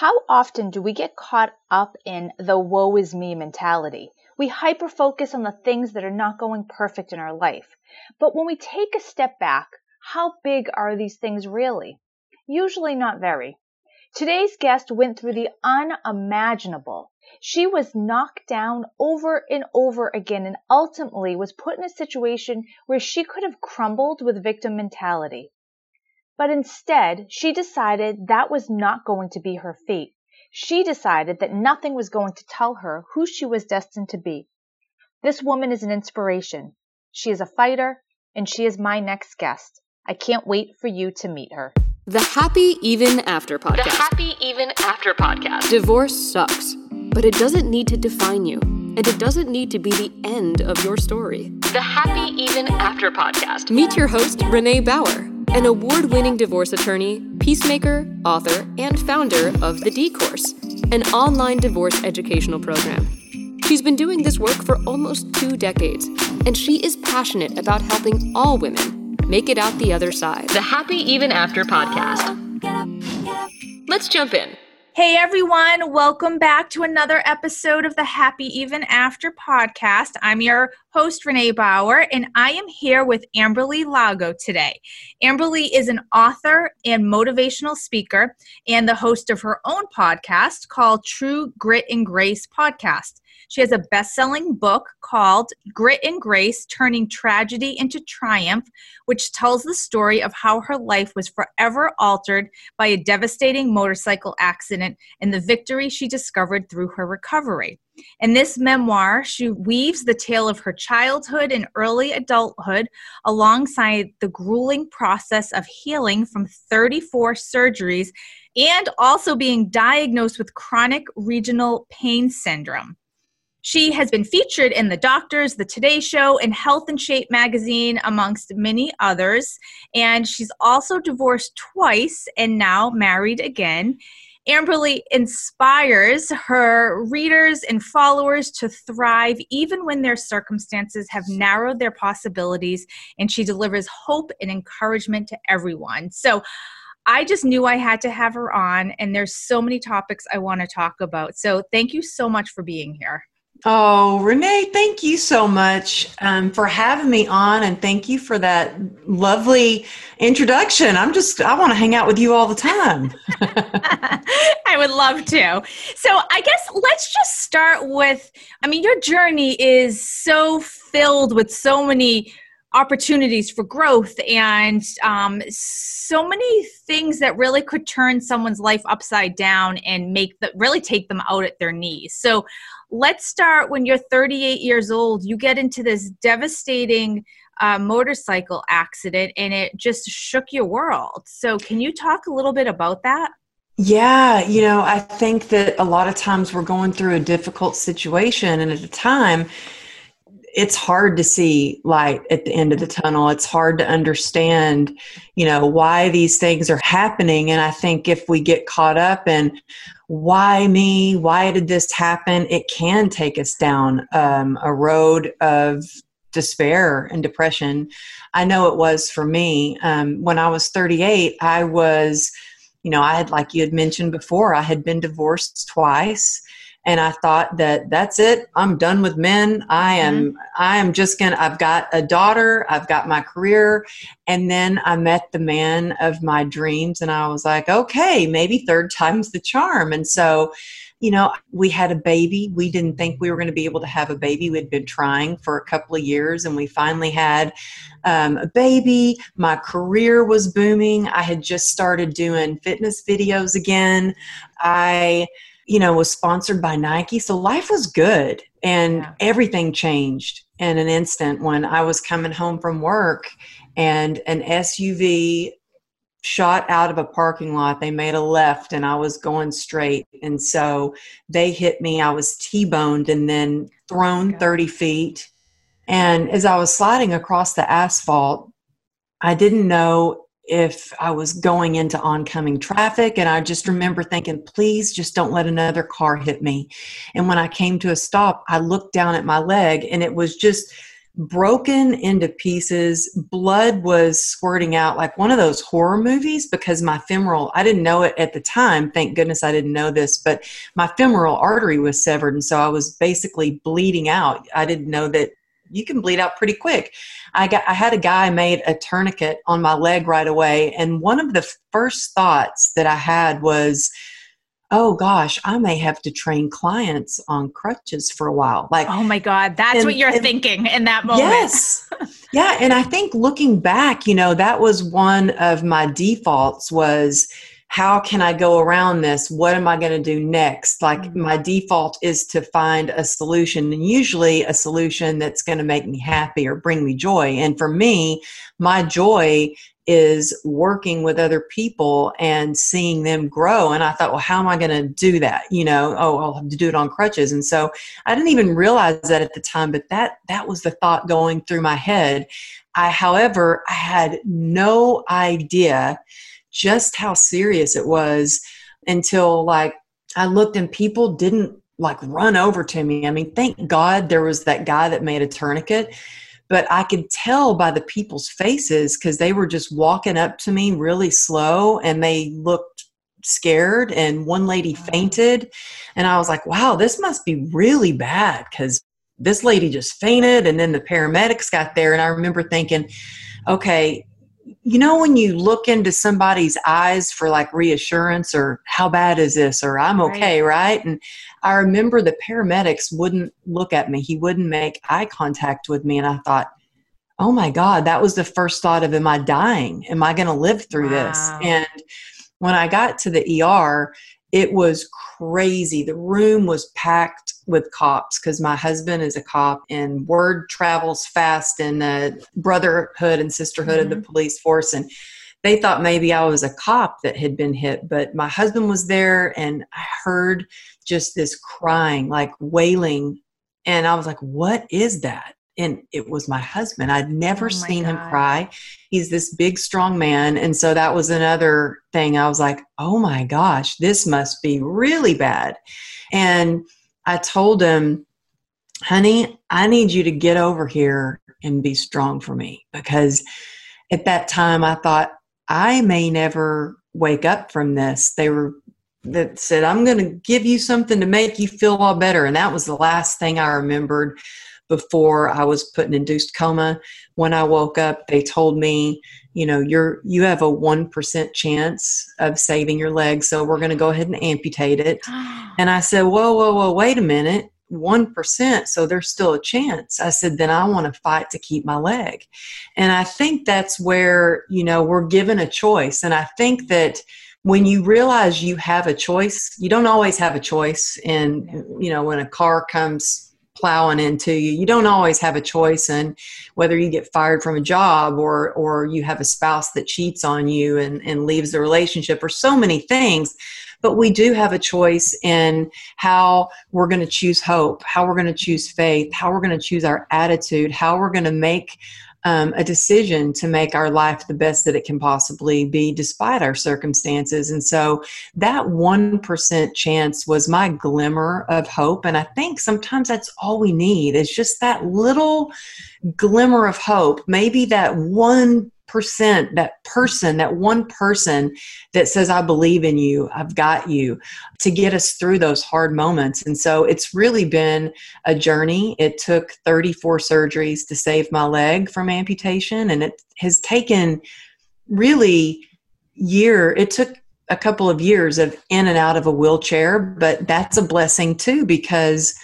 How often do we get caught up in the woe is me mentality? We hyper focus on the things that are not going perfect in our life. But when we take a step back, how big are these things really? Usually not very. Today's guest went through the unimaginable. She was knocked down over and over again and ultimately was put in a situation where she could have crumbled with victim mentality. But instead, she decided that was not going to be her fate. She decided that nothing was going to tell her who she was destined to be. This woman is an inspiration. She is a fighter, and she is my next guest. I can't wait for you to meet her. The Happy Even After podcast. The Happy Even After podcast. Divorce sucks, but it doesn't need to define you, and it doesn't need to be the end of your story. The Happy Even After podcast. Meet your host, Renee Bauer, an award winning divorce attorney, peacemaker, author, and founder of The D Course, an online divorce educational program. She's been doing this work for almost two decades, and she is passionate about helping all women make it out the other side. The Happy Even After podcast. Let's jump in. Hey everyone, welcome back to another episode of the Happy Even After podcast. I'm your host, Renee Bauer, and I am here with Amberly Lago today. Amberly is an author and motivational speaker and the host of her own podcast called True Grit and Grace Podcast. She has a best selling book called Grit and Grace Turning Tragedy into Triumph, which tells the story of how her life was forever altered by a devastating motorcycle accident and the victory she discovered through her recovery. In this memoir, she weaves the tale of her childhood and early adulthood alongside the grueling process of healing from 34 surgeries and also being diagnosed with chronic regional pain syndrome. She has been featured in The Doctors, The Today Show, and Health and Shape magazine, amongst many others. And she's also divorced twice and now married again. Amberly inspires her readers and followers to thrive even when their circumstances have narrowed their possibilities, and she delivers hope and encouragement to everyone. So, I just knew I had to have her on, and there's so many topics I want to talk about. So, thank you so much for being here. Oh, Renee, thank you so much um, for having me on, and thank you for that lovely introduction. I'm just, I want to hang out with you all the time. I would love to. So, I guess let's just start with I mean, your journey is so filled with so many opportunities for growth and um, so many things that really could turn someone's life upside down and make the really take them out at their knees so let's start when you're 38 years old you get into this devastating uh, motorcycle accident and it just shook your world. So can you talk a little bit about that? Yeah, you know, I think that a lot of times we're going through a difficult situation, and at a time, it's hard to see light at the end of the tunnel. It's hard to understand, you know, why these things are happening. And I think if we get caught up in why me, why did this happen, it can take us down um, a road of despair and depression. I know it was for me. Um, when I was 38, I was, you know, I had, like you had mentioned before, I had been divorced twice and I thought that that's it. I'm done with men. I am. Mm-hmm. I am just gonna. I've got a daughter. I've got my career, and then I met the man of my dreams, and I was like, okay, maybe third time's the charm. And so, you know, we had a baby. We didn't think we were going to be able to have a baby. We'd been trying for a couple of years, and we finally had um, a baby. My career was booming. I had just started doing fitness videos again. I you know, was sponsored by Nike. So life was good and yeah. everything changed in an instant when I was coming home from work and an SUV shot out of a parking lot. They made a left and I was going straight. And so they hit me. I was T boned and then thrown 30 feet. And as I was sliding across the asphalt, I didn't know if I was going into oncoming traffic. And I just remember thinking, please just don't let another car hit me. And when I came to a stop, I looked down at my leg and it was just broken into pieces. Blood was squirting out like one of those horror movies because my femoral, I didn't know it at the time. Thank goodness I didn't know this, but my femoral artery was severed. And so I was basically bleeding out. I didn't know that you can bleed out pretty quick. I got I had a guy made a tourniquet on my leg right away and one of the first thoughts that I had was oh gosh, I may have to train clients on crutches for a while. Like, oh my God, that's and, what you're and, thinking in that moment. Yes. yeah. And I think looking back, you know, that was one of my defaults was how can I go around this? What am I going to do next? Like mm-hmm. my default is to find a solution and usually a solution that's going to make me happy or bring me joy. And for me, my joy is working with other people and seeing them grow. And I thought, well, how am I going to do that? You know, oh, I'll have to do it on crutches. And so I didn't even realize that at the time, but that that was the thought going through my head. I, however, I had no idea just how serious it was until like I looked and people didn't like run over to me. I mean, thank God there was that guy that made a tourniquet, but I could tell by the people's faces because they were just walking up to me really slow and they looked scared. And one lady fainted. And I was like, wow, this must be really bad because this lady just fainted. And then the paramedics got there. And I remember thinking, okay, you know when you look into somebody's eyes for like reassurance or how bad is this? or i'm okay right. right, and i remember the paramedics wouldn't look at me. He wouldn't make eye contact with me. And i thought oh my god that was the first thought of am i dying? Am i going to live through wow. this and when i got to the er it was crazy. The room was packed with cops because my husband is a cop and word travels fast in the brotherhood and sisterhood mm-hmm. of the mm-hmm. police force. And they thought maybe I was a cop that had been hit, but my husband was there and I heard just this crying, like wailing. And I was like, what is that? And it was my husband. I'd never oh seen God. him cry. He's this big, strong man. And so that was another thing. I was like, oh my gosh, this must be really bad. And I told him, honey, I need you to get over here and be strong for me because at that time I thought I may never wake up from this. They were that said, I'm going to give you something to make you feel all better. And that was the last thing I remembered before I was put in induced coma. When I woke up, they told me, you know, you're you have a one percent chance of saving your leg, so we're going to go ahead and amputate it. and I said, whoa, whoa, whoa, wait a minute. 1%, so there's still a chance. I said, then I want to fight to keep my leg. And I think that's where, you know, we're given a choice. And I think that when you realize you have a choice, you don't always have a choice. And, you know, when a car comes plowing into you. You don't always have a choice in whether you get fired from a job or or you have a spouse that cheats on you and, and leaves the relationship or so many things. But we do have a choice in how we're going to choose hope, how we're going to choose faith, how we're going to choose our attitude, how we're going to make um, a decision to make our life the best that it can possibly be despite our circumstances. And so that 1% chance was my glimmer of hope. And I think sometimes that's all we need is just that little glimmer of hope. Maybe that one percent that person that one person that says i believe in you. I've got you to get us through those hard moments. And so it's really been a journey. It took 34 surgeries to save my leg from amputation and it has taken really year it took a couple of years of in and out of a wheelchair but that's a blessing too because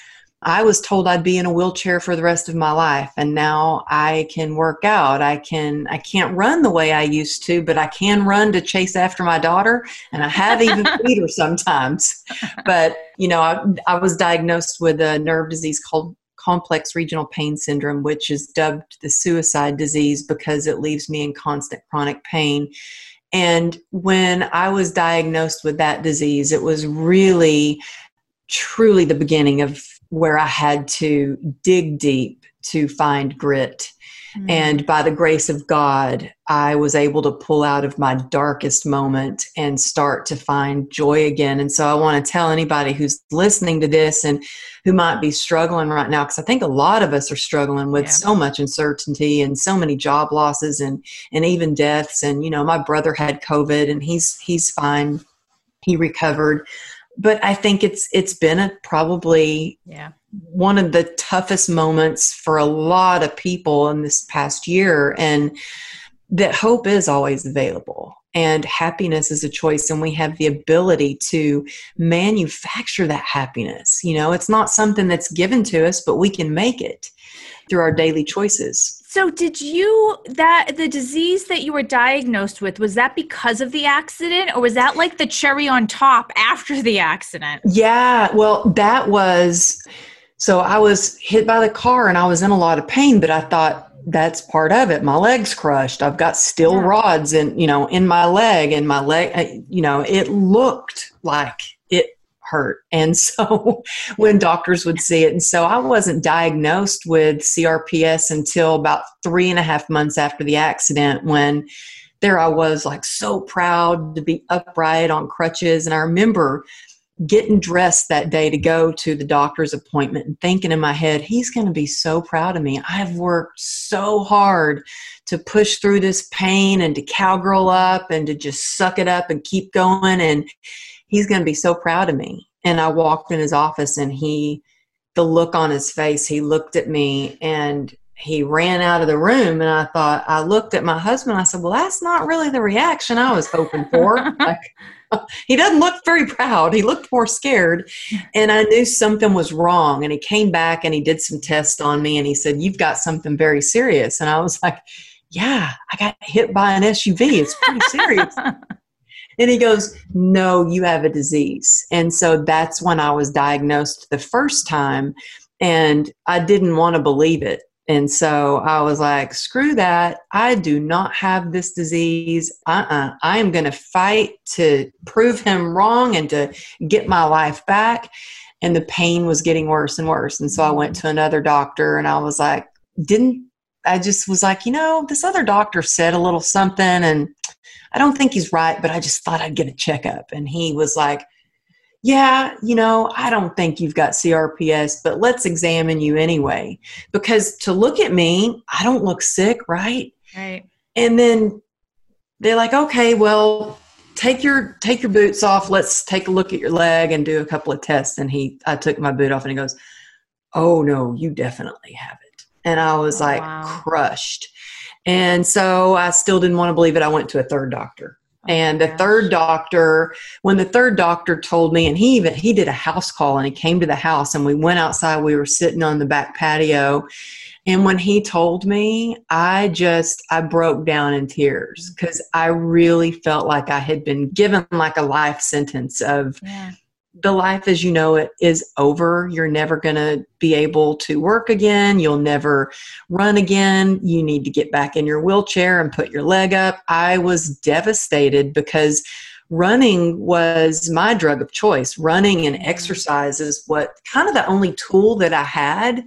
I was told I'd be in a wheelchair for the rest of my life and now I can work out. I can I can't run the way I used to, but I can run to chase after my daughter and I have even feed her sometimes. But, you know, I, I was diagnosed with a nerve disease called complex regional pain syndrome, which is dubbed the suicide disease because it leaves me in constant chronic pain. And when I was diagnosed with that disease, it was really truly the beginning of where I had to dig deep to find grit. Mm. And by the grace of God, I was able to pull out of my darkest moment and start to find joy again. And so I want to tell anybody who's listening to this and who might be struggling right now, because I think a lot of us are struggling with yeah. so much uncertainty and so many job losses and, and even deaths. And, you know, my brother had COVID and he's, he's fine. He recovered. But I think it's, it's been a probably yeah. one of the toughest moments for a lot of people in this past year and that hope is always available and happiness is a choice and we have the ability to manufacture that happiness. You know it's not something that's given to us but we can make it through our daily choices so did you that the disease that you were diagnosed with was that because of the accident or was that like the cherry on top after the accident yeah well that was so I was hit by the car and I was in a lot of pain, but I thought that's part of it. My leg's crushed. I've got steel yeah. rods in, you know, in my leg and my leg, uh, you know, it looked like it hurt. And so when doctors would see it, and so I wasn't diagnosed with CRPS until about three and a half months after the accident when there I was like so proud to be upright on crutches. And I remember getting dressed that day to go to the doctor's appointment and thinking in my head, he's going to be so proud of me. I've worked so hard to push through this pain and to cowgirl up and to just suck it up and keep going. And he's going to be so proud of me. And I walked in his office and he, the look on his face, he looked at me and he ran out of the room and I thought I looked at my husband I said well that's not really the reaction I was hoping for like he doesn't look very proud. He looked more scared. And I knew something was wrong. And he came back and he did some tests on me and he said, You've got something very serious. And I was like, Yeah, I got hit by an SUV. It's pretty serious. and he goes, No, you have a disease. And so that's when I was diagnosed the first time. And I didn't want to believe it. And so I was like, screw that. I do not have this disease. Uh uh-uh. uh I am going to fight to prove him wrong and to get my life back. And the pain was getting worse and worse. And so I went to another doctor and I was like, didn't, I just was like, you know, this other doctor said a little something and I don't think he's right, but I just thought I'd get a checkup. And he was like, yeah, you know, I don't think you've got CRPS, but let's examine you anyway. Because to look at me, I don't look sick, right? Right. And then they're like, okay, well, take your take your boots off. Let's take a look at your leg and do a couple of tests. And he I took my boot off and he goes, Oh no, you definitely have it. And I was oh, like wow. crushed. And so I still didn't want to believe it. I went to a third doctor. Oh, and the third doctor when the third doctor told me and he even he did a house call and he came to the house and we went outside we were sitting on the back patio. And when he told me i just i broke down in tears mm. because i really felt like i had been given like a life sentence of yeah the life as you know it is over. You're never going to be able to work again. You'll never run again. You need to get back in your wheelchair and put your leg up. I was devastated because running was my drug of choice. Running and mm-hmm. exercise is what kind of the only tool that I had.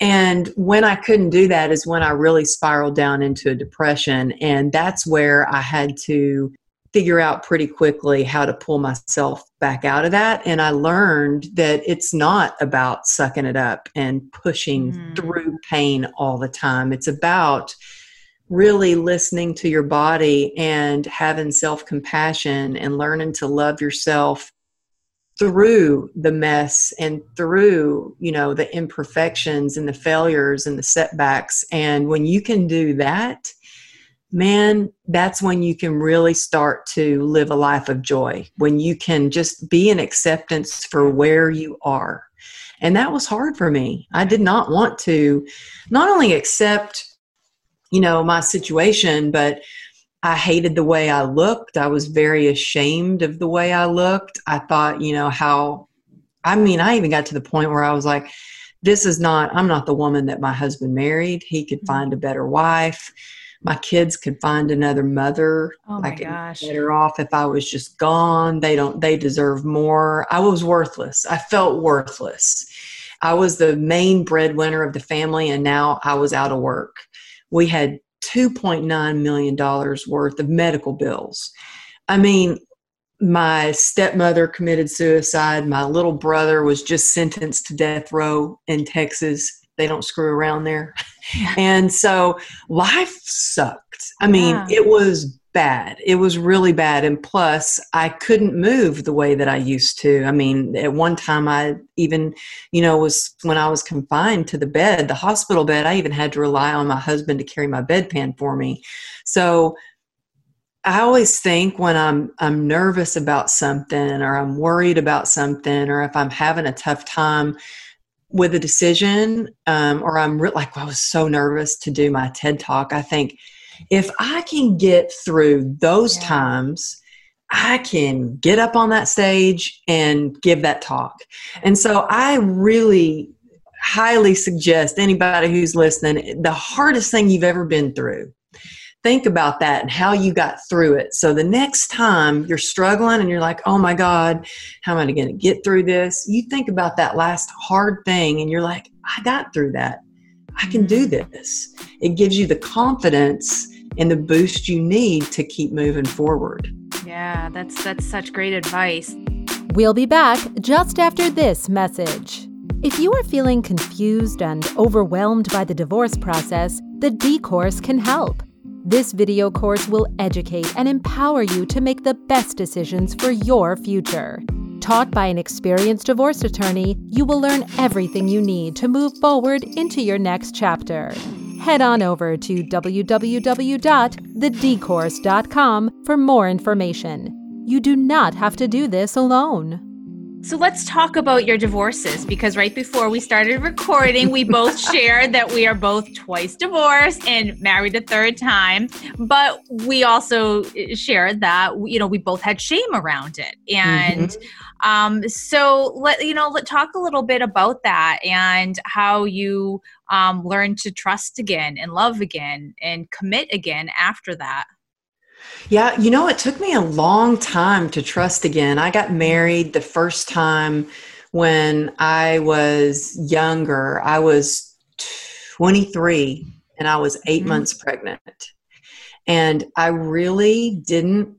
And when I couldn't do that is when I really spiraled down into a depression. And that's where I had to figure out pretty quickly how to pull myself back out of that. And I learned that it's not about sucking it up and pushing mm. through pain all the time. It's about really listening to your body and having self compassion and learning to love yourself through the mess and through you know the imperfections and the failures and the setbacks and when you can do that man, that's when you can really start to live a life of joy, when you can just be in acceptance for where you are. And that was hard for me. I did not want to not only accept, you know, my situation, but I hated the way I looked. I was very ashamed of the way I looked. I thought, you know, how, I mean, I even got to the point where I was like, this is not, I'm not the woman that my husband married. He could mm-hmm. find a better wife my kids could find another mother. Oh my I could gosh. Better off if I was just gone. They don't they deserve more. I was worthless. I felt worthless. I was the main breadwinner of the family and now I was out of work. we had $2.9 million worth of medical bills. I mean, my stepmother committed suicide. My little brother was just sentenced to death row in Texas. They don't screw around there. and so life sucked. I mean, yeah. it was bad. It was really bad. And plus, I couldn't move the way that I used to. I mean, at one time, I even, you know, was when I was confined to the bed, the hospital bed, I even had to rely on my husband to carry my bedpan for me. So, I always think when I'm I'm nervous about something or I'm worried about something or if I'm having a tough time with a decision um, or I'm re- like I was so nervous to do my TED talk. I think if I can get through those yeah. times, I can get up on that stage and give that talk. And so I really highly suggest anybody who's listening the hardest thing you've ever been through think about that and how you got through it. So the next time you're struggling and you're like, oh my God, how am I going to get through this? You think about that last hard thing and you're like, I got through that. I can do mm-hmm. this. It gives you the confidence and the boost you need to keep moving forward. Yeah, that's that's such great advice. We'll be back just after this message. If you are feeling confused and overwhelmed by the divorce process, the D course can help. This video course will educate and empower you to make the best decisions for your future. Taught by an experienced divorce attorney, you will learn everything you need to move forward into your next chapter. Head on over to www.thedcourse.com for more information. You do not have to do this alone. So let's talk about your divorces because right before we started recording, we both shared that we are both twice divorced and married a third time. But we also shared that you know we both had shame around it, and mm-hmm. um, so let you know let talk a little bit about that and how you um, learned to trust again and love again and commit again after that. Yeah, you know, it took me a long time to trust again. I got married the first time when I was younger. I was 23 and I was 8 mm-hmm. months pregnant. And I really didn't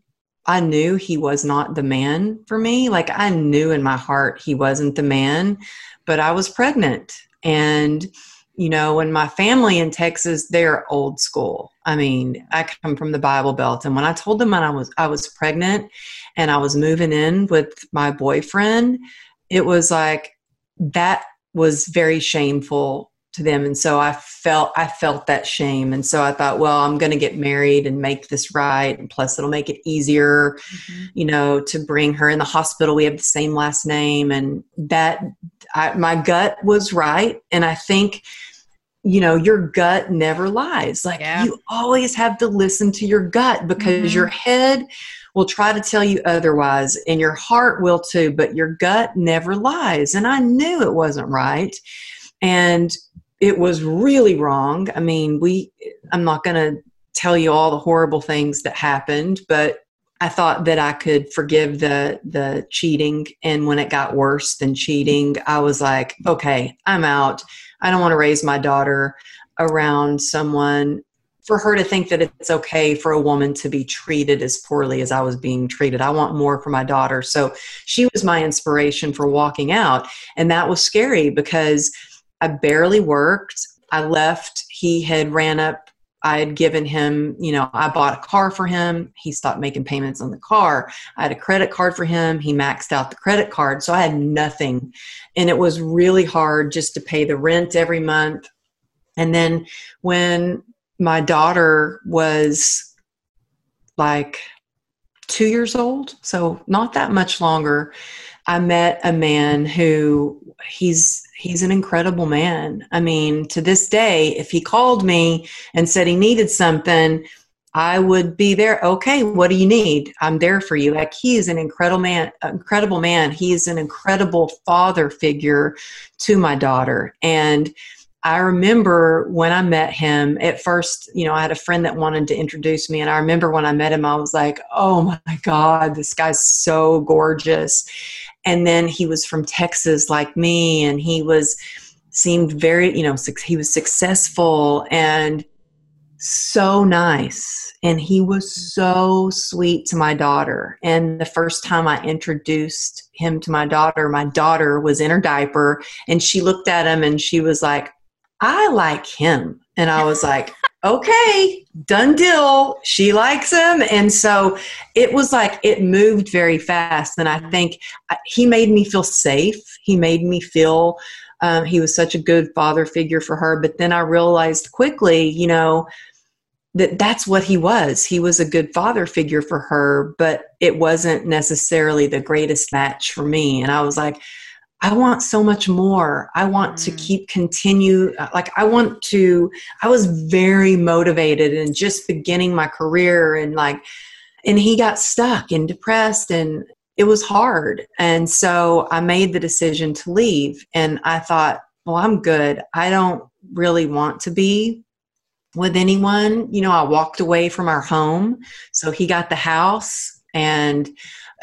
I knew he was not the man for me. Like I knew in my heart he wasn't the man, but I was pregnant and you know, when my family in Texas, they're old school. I mean, I come from the Bible Belt, and when I told them I was I was pregnant and I was moving in with my boyfriend, it was like that was very shameful to them, and so I felt I felt that shame, and so I thought, well, I'm going to get married and make this right, and plus it'll make it easier, mm-hmm. you know, to bring her in the hospital. We have the same last name, and that I, my gut was right, and I think you know your gut never lies like yeah. you always have to listen to your gut because mm-hmm. your head will try to tell you otherwise and your heart will too but your gut never lies and i knew it wasn't right and it was really wrong i mean we i'm not going to tell you all the horrible things that happened but I thought that I could forgive the the cheating and when it got worse than cheating I was like okay I'm out I don't want to raise my daughter around someone for her to think that it's okay for a woman to be treated as poorly as I was being treated. I want more for my daughter. So she was my inspiration for walking out. And that was scary because I barely worked. I left. He had ran up. I had given him, you know, I bought a car for him. He stopped making payments on the car. I had a credit card for him. He maxed out the credit card. So I had nothing and it was really hard just to pay the rent every month. And then when my daughter was like two years old, so not that much longer, I met a man who he's he's an incredible man. I mean, to this day, if he called me and said he needed something, I would be there. Okay, what do you need? I'm there for you. Like he is an incredible man, uh, incredible man. He is an incredible father figure to my daughter. And I remember when I met him at first, you know, I had a friend that wanted to introduce me. And I remember when I met him, I was like, oh my God, this guy's so gorgeous. And then he was from Texas like me, and he was, seemed very, you know, he was successful and so nice and he was so sweet to my daughter and the first time i introduced him to my daughter my daughter was in her diaper and she looked at him and she was like i like him and i was like okay done deal she likes him and so it was like it moved very fast and i think uh, he made me feel safe he made me feel um, he was such a good father figure for her. But then I realized quickly, you know, that that's what he was. He was a good father figure for her, but it wasn't necessarily the greatest match for me. And I was like, I want so much more. I want mm. to keep continue like I want to I was very motivated and just beginning my career and like and he got stuck and depressed and it was hard. And so I made the decision to leave. And I thought, well, I'm good. I don't really want to be with anyone. You know, I walked away from our home. So he got the house. And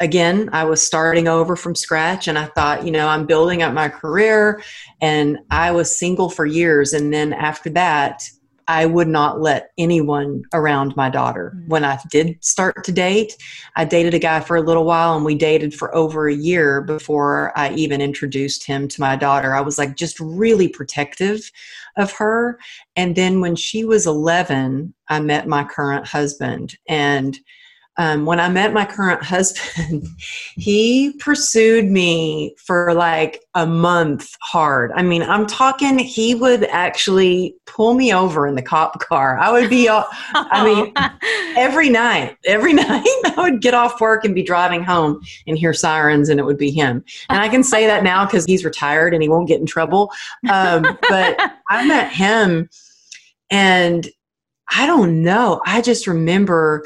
again, I was starting over from scratch. And I thought, you know, I'm building up my career. And I was single for years. And then after that, I would not let anyone around my daughter. Mm. When I did start to date, I dated a guy for a little while and we dated for over a year before I even introduced him to my daughter. I was like just really protective of her. And then when she was 11, I met my current husband and um, when I met my current husband, he pursued me for like a month hard. I mean, I'm talking, he would actually pull me over in the cop car. I would be, I mean, every night, every night, I would get off work and be driving home and hear sirens, and it would be him. And I can say that now because he's retired and he won't get in trouble. Um, but I met him, and I don't know. I just remember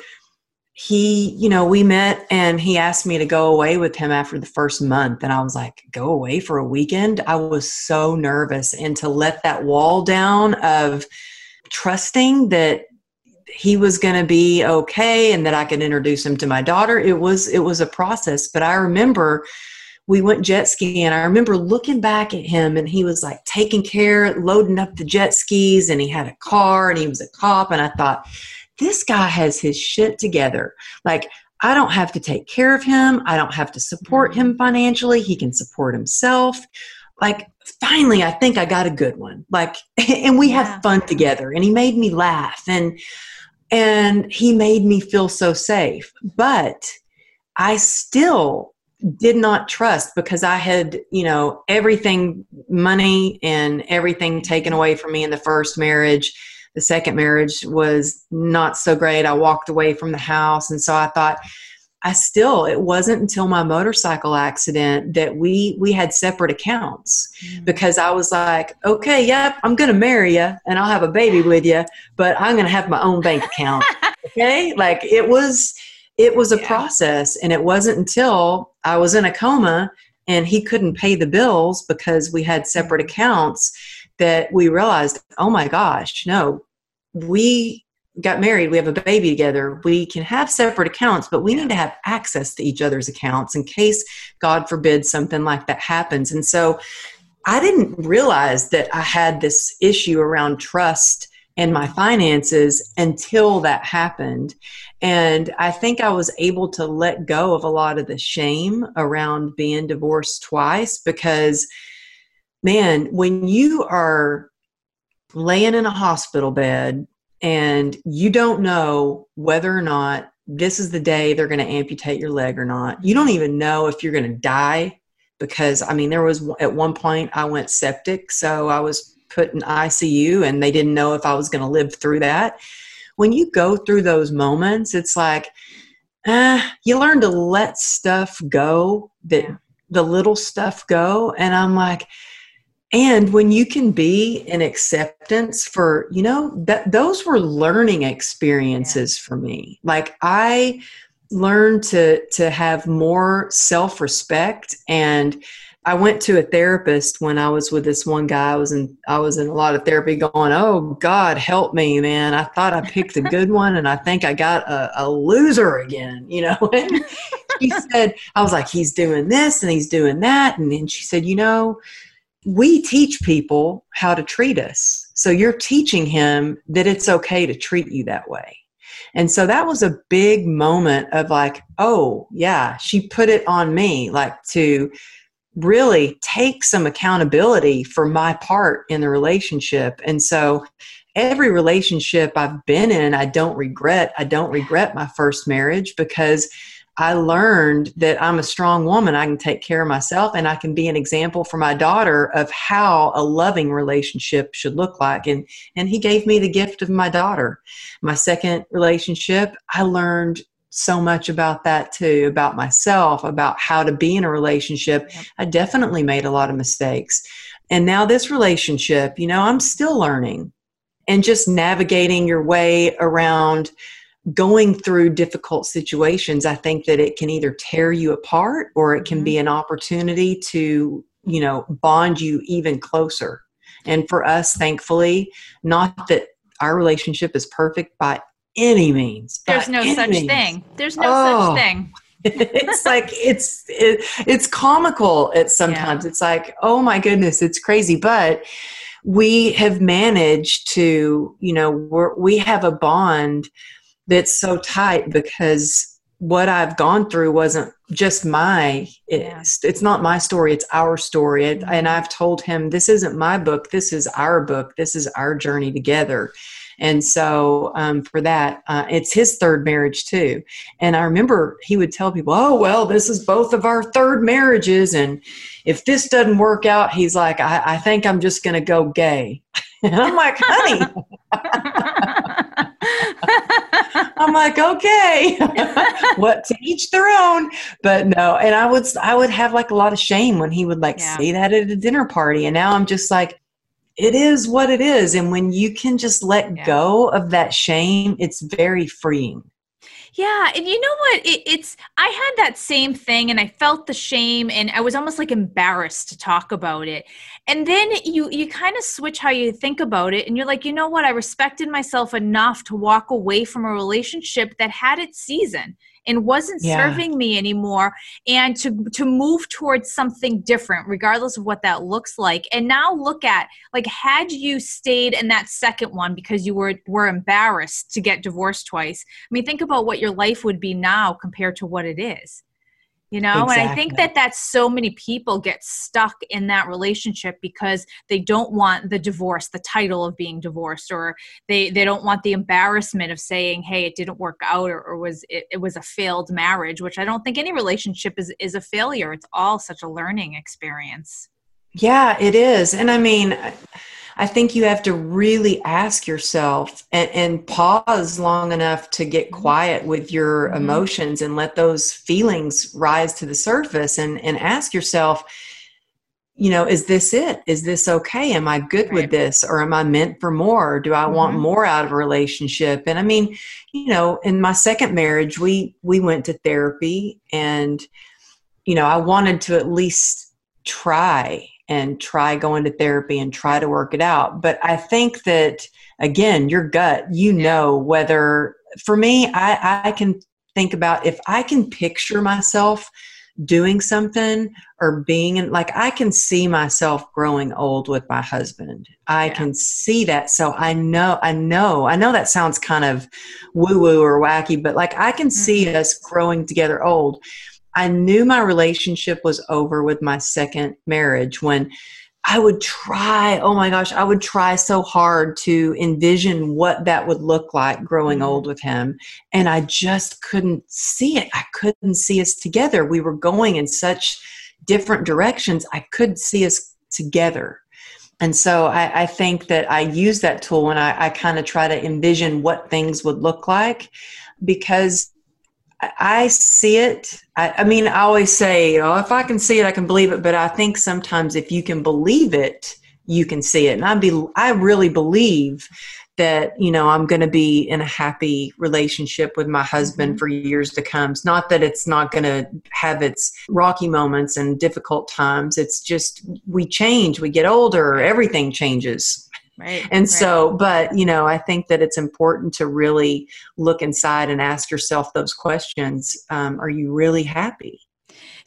he, you know, we met and he asked me to go away with him after the first month. And I was like, go away for a weekend? I was so nervous. And to let that wall down of trusting that he was going to be okay and that I could introduce him to my daughter, it was, it was a process. But I remember we went jet skiing. I remember looking back at him and he was like taking care, loading up the jet skis and he had a car and he was a cop. And I thought, this guy has his shit together. Like, I don't have to take care of him. I don't have to support mm-hmm. him financially. He can support himself. Like, finally, I think I got a good one. Like, and we yeah. had fun together and he made me laugh and, and he made me feel so safe. But I still did not trust because I had, you know, everything money and everything taken away from me in the first marriage the second marriage was not so great. I walked away from the house. And so I thought, I still, it wasn't until my motorcycle accident that we we had separate accounts mm-hmm. because I was like, okay, yep, I'm going to marry you and I'll have a baby with you, but I'm going to have my own bank account. okay? Like it was it was a yeah. process and it wasn't until I was in a coma and he couldn't pay the bills because we had separate mm-hmm. accounts that we realized, oh my gosh, no, we got married, we have a baby together, we can have separate accounts, but we need to have access to each other's accounts in case, God forbid, something like that happens. And so I didn't realize that I had this issue around trust and my finances until that happened. And I think I was able to let go of a lot of the shame around being divorced twice because, man, when you are laying in a hospital bed and you don't know whether or not this is the day they're going to amputate your leg or not. You don't even know if you're going to die because I mean there was at one point I went septic so I was put in ICU and they didn't know if I was going to live through that. When you go through those moments it's like uh, you learn to let stuff go that the little stuff go and I'm like and when you can be in acceptance for you know that those were learning experiences for me. Like i learned to to have more self-respect and i went to a therapist when i was with this one guy. I was in i was in a lot of therapy going oh god help me man. I thought i picked a good one and i think i got a, a loser again you know? And she said i was like he's doing this and he's doing that and then she said you know we teach people how to treat us. So you're teaching him that it's okay to treat you that way. And so that was a big moment of like, oh, yeah, she put it on me, like to really take some accountability for my part in the relationship. And so every relationship I've been in, I don't regret. I don't regret my first marriage because I learned that I'm a strong woman. I can take care of myself and I can be an example for my daughter of how a loving relationship should look like. And, and he gave me the gift of my daughter. My second relationship, I learned so much about that too, about myself, about how to be in a relationship. I definitely made a lot of mistakes. And now this relationship, you know, I'm still learning and just navigating your way around going through difficult situations, I think that it can either tear you apart or it can mm-hmm. be an opportunity to, you know, bond you even closer. And for us, thankfully, not that our relationship is perfect by any means. There's no such means. thing. There's no oh, such thing. it's like it's it, it's comical at sometimes. Yeah. It's like, oh my goodness, it's crazy. But we have managed to, you know, we we have a bond that's so tight because what I've gone through wasn't just my it's, it's not my story it's our story. It, and mm-hmm. I've told him this isn't my book this is our book this is our journey together. And so um, for that uh, it's his third marriage too. And I remember he would tell people oh well this is both of our third marriages and if this doesn't work out he's like I, I think I'm just gonna go gay. And I'm like honey I'm like, okay, what to each their own. But no, and I would I would have like a lot of shame when he would like yeah. say that at a dinner party, and now I'm just like, it is what it is, and when you can just let yeah. go of that shame, it's very freeing. Yeah, and you know what? It, it's I had that same thing, and I felt the shame, and I was almost like embarrassed to talk about it. And then you you kind of switch how you think about it, and you're like, you know what? I respected myself enough to walk away from a relationship that had its season and wasn't yeah. serving me anymore and to to move towards something different regardless of what that looks like and now look at like had you stayed in that second one because you were were embarrassed to get divorced twice i mean think about what your life would be now compared to what it is you know exactly. and i think that that's so many people get stuck in that relationship because they don't want the divorce the title of being divorced or they they don't want the embarrassment of saying hey it didn't work out or, or was it, it was a failed marriage which i don't think any relationship is is a failure. It's all such a learning experience. Yeah it is. And i mean I think you have to really ask yourself and, and pause long enough to get mm-hmm. quiet with your mm-hmm. emotions and let those feelings rise to the surface and, and ask yourself, you know, is this it? Is this okay? Am I good right. with this? Or am I meant for more? Do I mm-hmm. want more out of a relationship? And I mean, you know, in my second marriage, we we went to therapy and you know, I wanted to at least try and try going to therapy and try to work it out. But I think that again, your gut, you know whether for me, I, I can think about if I can picture myself doing something or being in like I can see myself growing old with my husband. I yeah. can see that. So I know, I know, I know that sounds kind of woo woo or wacky, but like I can mm-hmm. see us growing together old. I knew my relationship was over with my second marriage when I would try, oh my gosh, I would try so hard to envision what that would look like growing mm-hmm. old with him. And I just couldn't see it. I couldn't see us together. We were going in such different directions. I couldn't see us together. And so I, I think that I use that tool when I, I kind of try to envision what things would look like because I see it. I, I, mean, I always say, you know, if I can see it, I can believe it. But I think sometimes if you can believe it, you can see it. And I be, I really believe that you know I'm going to be in a happy relationship with my husband mm-hmm. for years to come. It's not that it's not going to have its rocky moments and difficult times. It's just we change, we get older, everything changes. Right. And right. so, but, you know, I think that it's important to really look inside and ask yourself those questions. Um, are you really happy?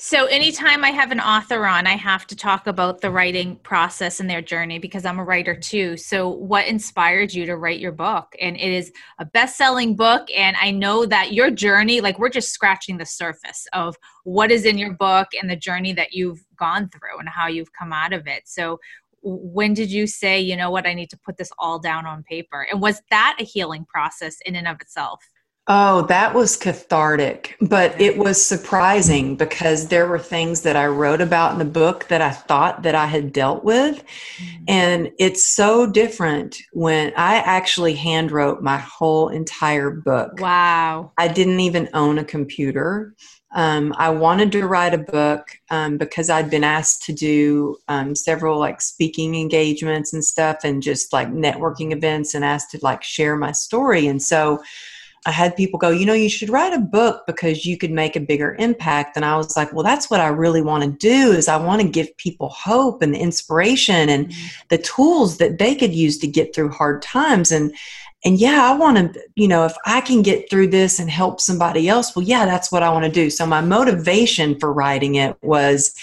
So, anytime I have an author on, I have to talk about the writing process and their journey because I'm a writer too. So, what inspired you to write your book? And it is a best selling book. And I know that your journey, like, we're just scratching the surface of what is in your book and the journey that you've gone through and how you've come out of it. So, when did you say, you know what, I need to put this all down on paper? And was that a healing process in and of itself? Oh, that was cathartic, but it was surprising because there were things that I wrote about in the book that I thought that I had dealt with. Mm-hmm. And it's so different when I actually hand wrote my whole entire book. Wow. I didn't even own a computer. Um, I wanted to write a book um, because I'd been asked to do um, several like speaking engagements and stuff and just like networking events and asked to like share my story. And so I had people go, you know, you should write a book because you could make a bigger impact. And I was like, well, that's what I really want to do is I want to give people hope and inspiration and mm-hmm. the tools that they could use to get through hard times. And and yeah, I want to, you know, if I can get through this and help somebody else, well, yeah, that's what I want to do. So my motivation for writing it was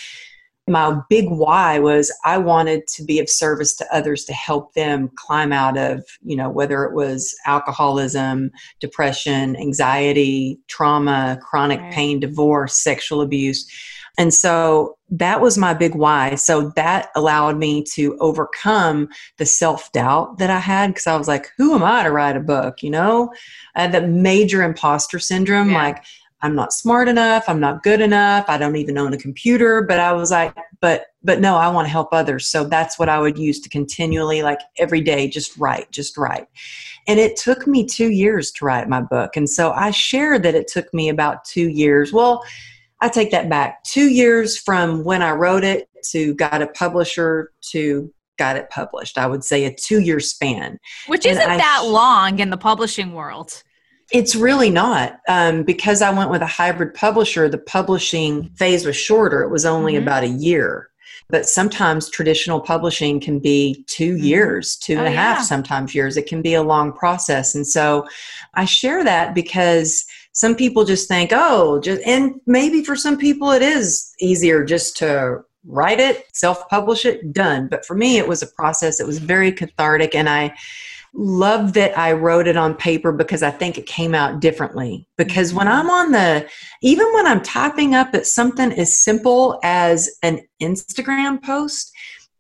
my big why was I wanted to be of service to others to help them climb out of, you know, whether it was alcoholism, depression, anxiety, trauma, chronic right. pain, divorce, sexual abuse. And so that was my big why. So that allowed me to overcome the self doubt that I had because I was like, who am I to write a book? You know, I had the major imposter syndrome. Yeah. Like, I'm not smart enough. I'm not good enough. I don't even own a computer. But I was like, but, but no, I want to help others. So that's what I would use to continually, like every day, just write, just write. And it took me two years to write my book. And so I shared that it took me about two years. Well, I take that back. Two years from when I wrote it to got a publisher to got it published. I would say a two year span. Which isn't that long in the publishing world. It's really not. Um, because I went with a hybrid publisher, the publishing phase was shorter. It was only mm-hmm. about a year. But sometimes traditional publishing can be 2 mm-hmm. years, two and oh, a half, yeah. sometimes years. It can be a long process. And so I share that because some people just think, oh, just, and maybe for some people it is easier just to write it, self publish it, done. But for me, it was a process. It was very cathartic. And I, love that I wrote it on paper because I think it came out differently. Because when mm-hmm. I'm on the, even when I'm typing up at something as simple as an Instagram post,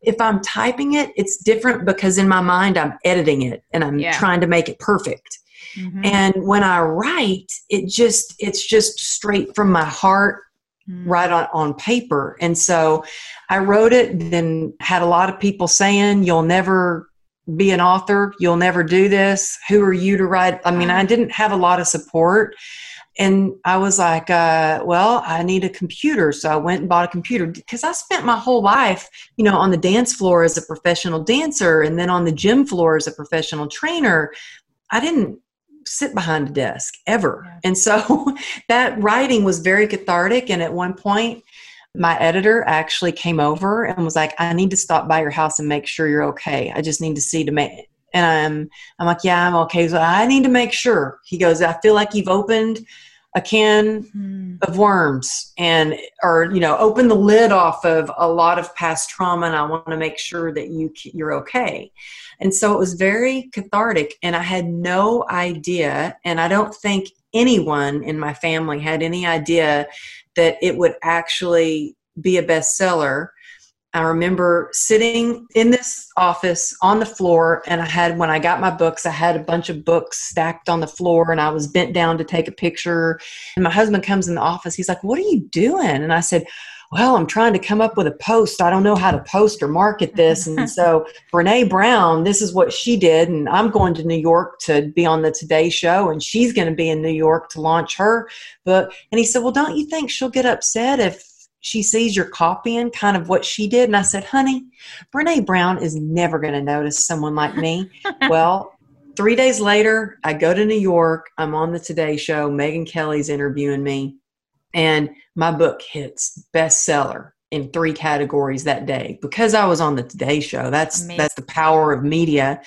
if I'm typing it, it's different because in my mind I'm editing it and I'm yeah. trying to make it perfect. Mm-hmm. And when I write, it just, it's just straight from my heart mm-hmm. right on, on paper. And so I wrote it, then had a lot of people saying, you'll never be an author. You'll never do this. Who are you to write? I mean, I didn't have a lot of support. And I was like, uh, well, I need a computer. So I went and bought a computer because I spent my whole life, you know, on the dance floor as a professional dancer and then on the gym floor as a professional trainer. I didn't sit behind a desk ever. Yeah. And so that writing was very cathartic. And at one point, my editor actually came over and was like, I need to stop by your house and make sure you're okay. I just need to see to make and I'm I'm like, yeah, I'm okay. So I need to make sure. He goes, I feel like you've opened a can mm. of worms and or you know, open the lid off of a lot of past trauma and I want to make sure that you you're okay. And so it was very cathartic and I had no idea and I don't think anyone in my family had any idea that it would actually be a bestseller. I remember sitting in this office on the floor, and I had, when I got my books, I had a bunch of books stacked on the floor, and I was bent down to take a picture. And my husband comes in the office. He's like, What are you doing? And I said, well, I'm trying to come up with a post. I don't know how to post or market this. And so Brene Brown, this is what she did. And I'm going to New York to be on the Today Show, and she's going to be in New York to launch her book. And he said, Well, don't you think she'll get upset if she sees you're copying kind of what she did? And I said, Honey, Brene Brown is never going to notice someone like me. well, three days later, I go to New York. I'm on the Today Show. Megyn Kelly's interviewing me and my book hits bestseller in three categories that day because I was on the Today Show. That's Amazing. that's the power of media,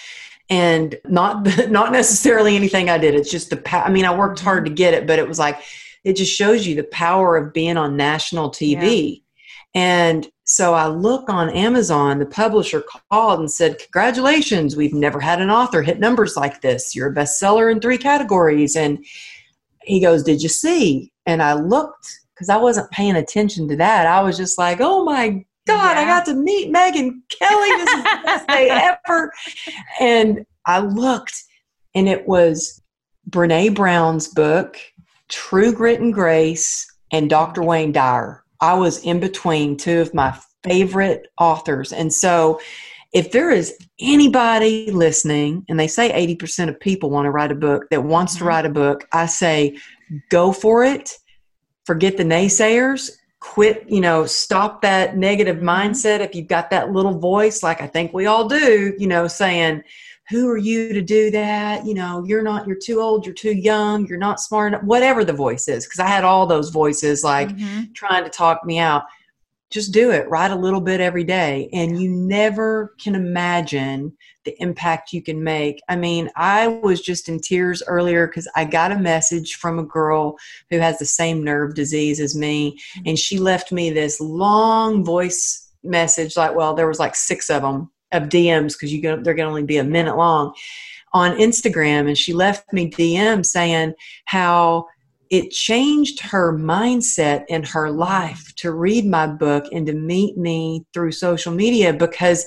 and not not necessarily anything I did. It's just the. I mean, I worked hard to get it, but it was like it just shows you the power of being on national TV. And so I look on Amazon, the publisher called and said, Congratulations, we've never had an author hit numbers like this. You're a bestseller in three categories. And he goes, Did you see? And I looked because I wasn't paying attention to that. I was just like, Oh my God, yeah. I got to meet Megyn Kelly. This is the best day ever. And I looked and it was Brene Brown's book, True Grit and Grace, and Dr. Wayne Dyer. I was in between two of my favorite authors. And so, if there is anybody listening, and they say 80% of people want to write a book that wants to mm-hmm. write a book, I say go for it. Forget the naysayers. Quit, you know, stop that negative mm-hmm. mindset. If you've got that little voice, like I think we all do, you know, saying, who are you to do that? You know, you're not, you're too old, you're too young, you're not smart enough, whatever the voice is. Cause I had all those voices like mm-hmm. trying to talk me out. Just do it, write a little bit every day. And you never can imagine the impact you can make. I mean, I was just in tears earlier because I got a message from a girl who has the same nerve disease as me. Mm-hmm. And she left me this long voice message like, well, there was like six of them of DMs because you go, they're going to only be a minute long on Instagram, and she left me DM saying how it changed her mindset in her life to read my book and to meet me through social media because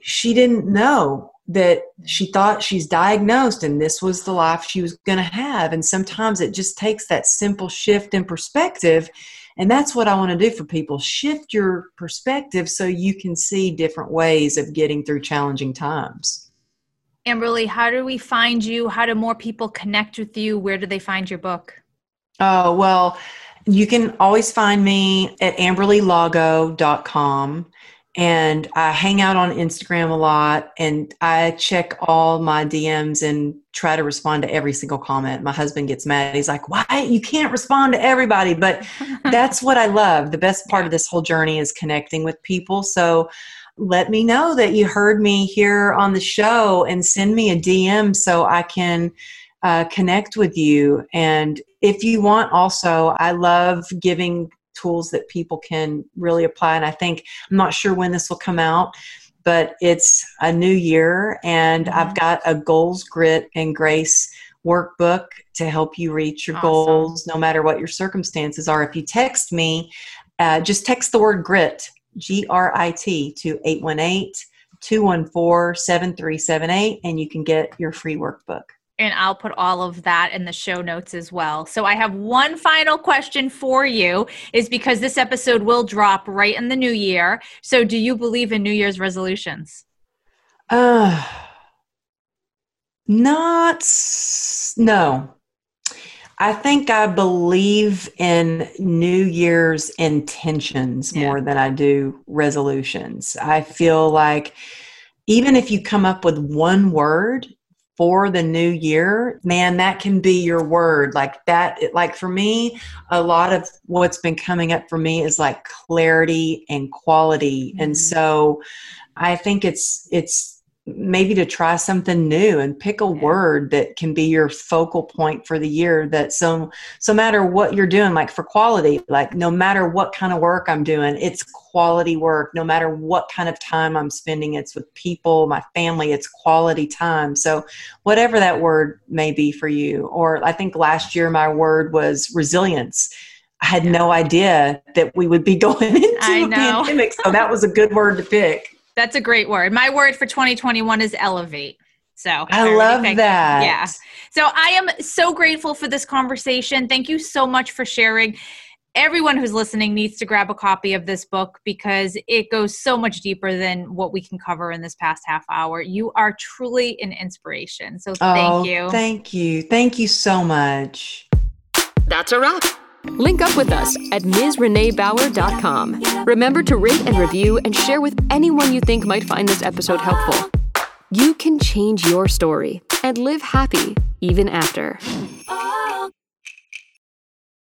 she didn't know that she thought she's diagnosed and this was the life she was going to have and sometimes it just takes that simple shift in perspective and that's what I want to do for people shift your perspective so you can see different ways of getting through challenging times. Amberly, how do we find you? How do more people connect with you? Where do they find your book? Oh, well, you can always find me at amberlylago.com and I hang out on Instagram a lot and I check all my DMs and try to respond to every single comment. My husband gets mad. He's like, "Why you can't respond to everybody?" But that's what I love. The best part of this whole journey is connecting with people. So let me know that you heard me here on the show and send me a DM so I can uh, connect with you. And if you want, also, I love giving tools that people can really apply. And I think, I'm not sure when this will come out, but it's a new year and mm-hmm. I've got a goals, grit, and grace workbook to help you reach your awesome. goals no matter what your circumstances are. If you text me, uh, just text the word grit, G R I T, to 818 214 7378, and you can get your free workbook and I'll put all of that in the show notes as well. So I have one final question for you is because this episode will drop right in the new year. So do you believe in New Year's resolutions? Uh not no. I think I believe in New Year's intentions yeah. more than I do resolutions. I feel like even if you come up with one word for the new year, man, that can be your word. Like that, like for me, a lot of what's been coming up for me is like clarity and quality. Mm-hmm. And so I think it's, it's, maybe to try something new and pick a word that can be your focal point for the year that so so matter what you're doing like for quality like no matter what kind of work i'm doing it's quality work. No matter what kind of time i'm spending it's with people my family it's quality time. So whatever that word may be for you or i think last year my word was resilience. I had no idea that we would be going into a pandemic. So that was a good word to pick. That's a great word. My word for 2021 is elevate. So I, I love that. Yeah. So I am so grateful for this conversation. Thank you so much for sharing. Everyone who's listening needs to grab a copy of this book because it goes so much deeper than what we can cover in this past half hour. You are truly an inspiration. So thank oh, you. Thank you. Thank you so much. That's a wrap. Link up with us at MsReneeBauer.com. Remember to rate and review and share with anyone you think might find this episode helpful. You can change your story and live happy even after. Oh,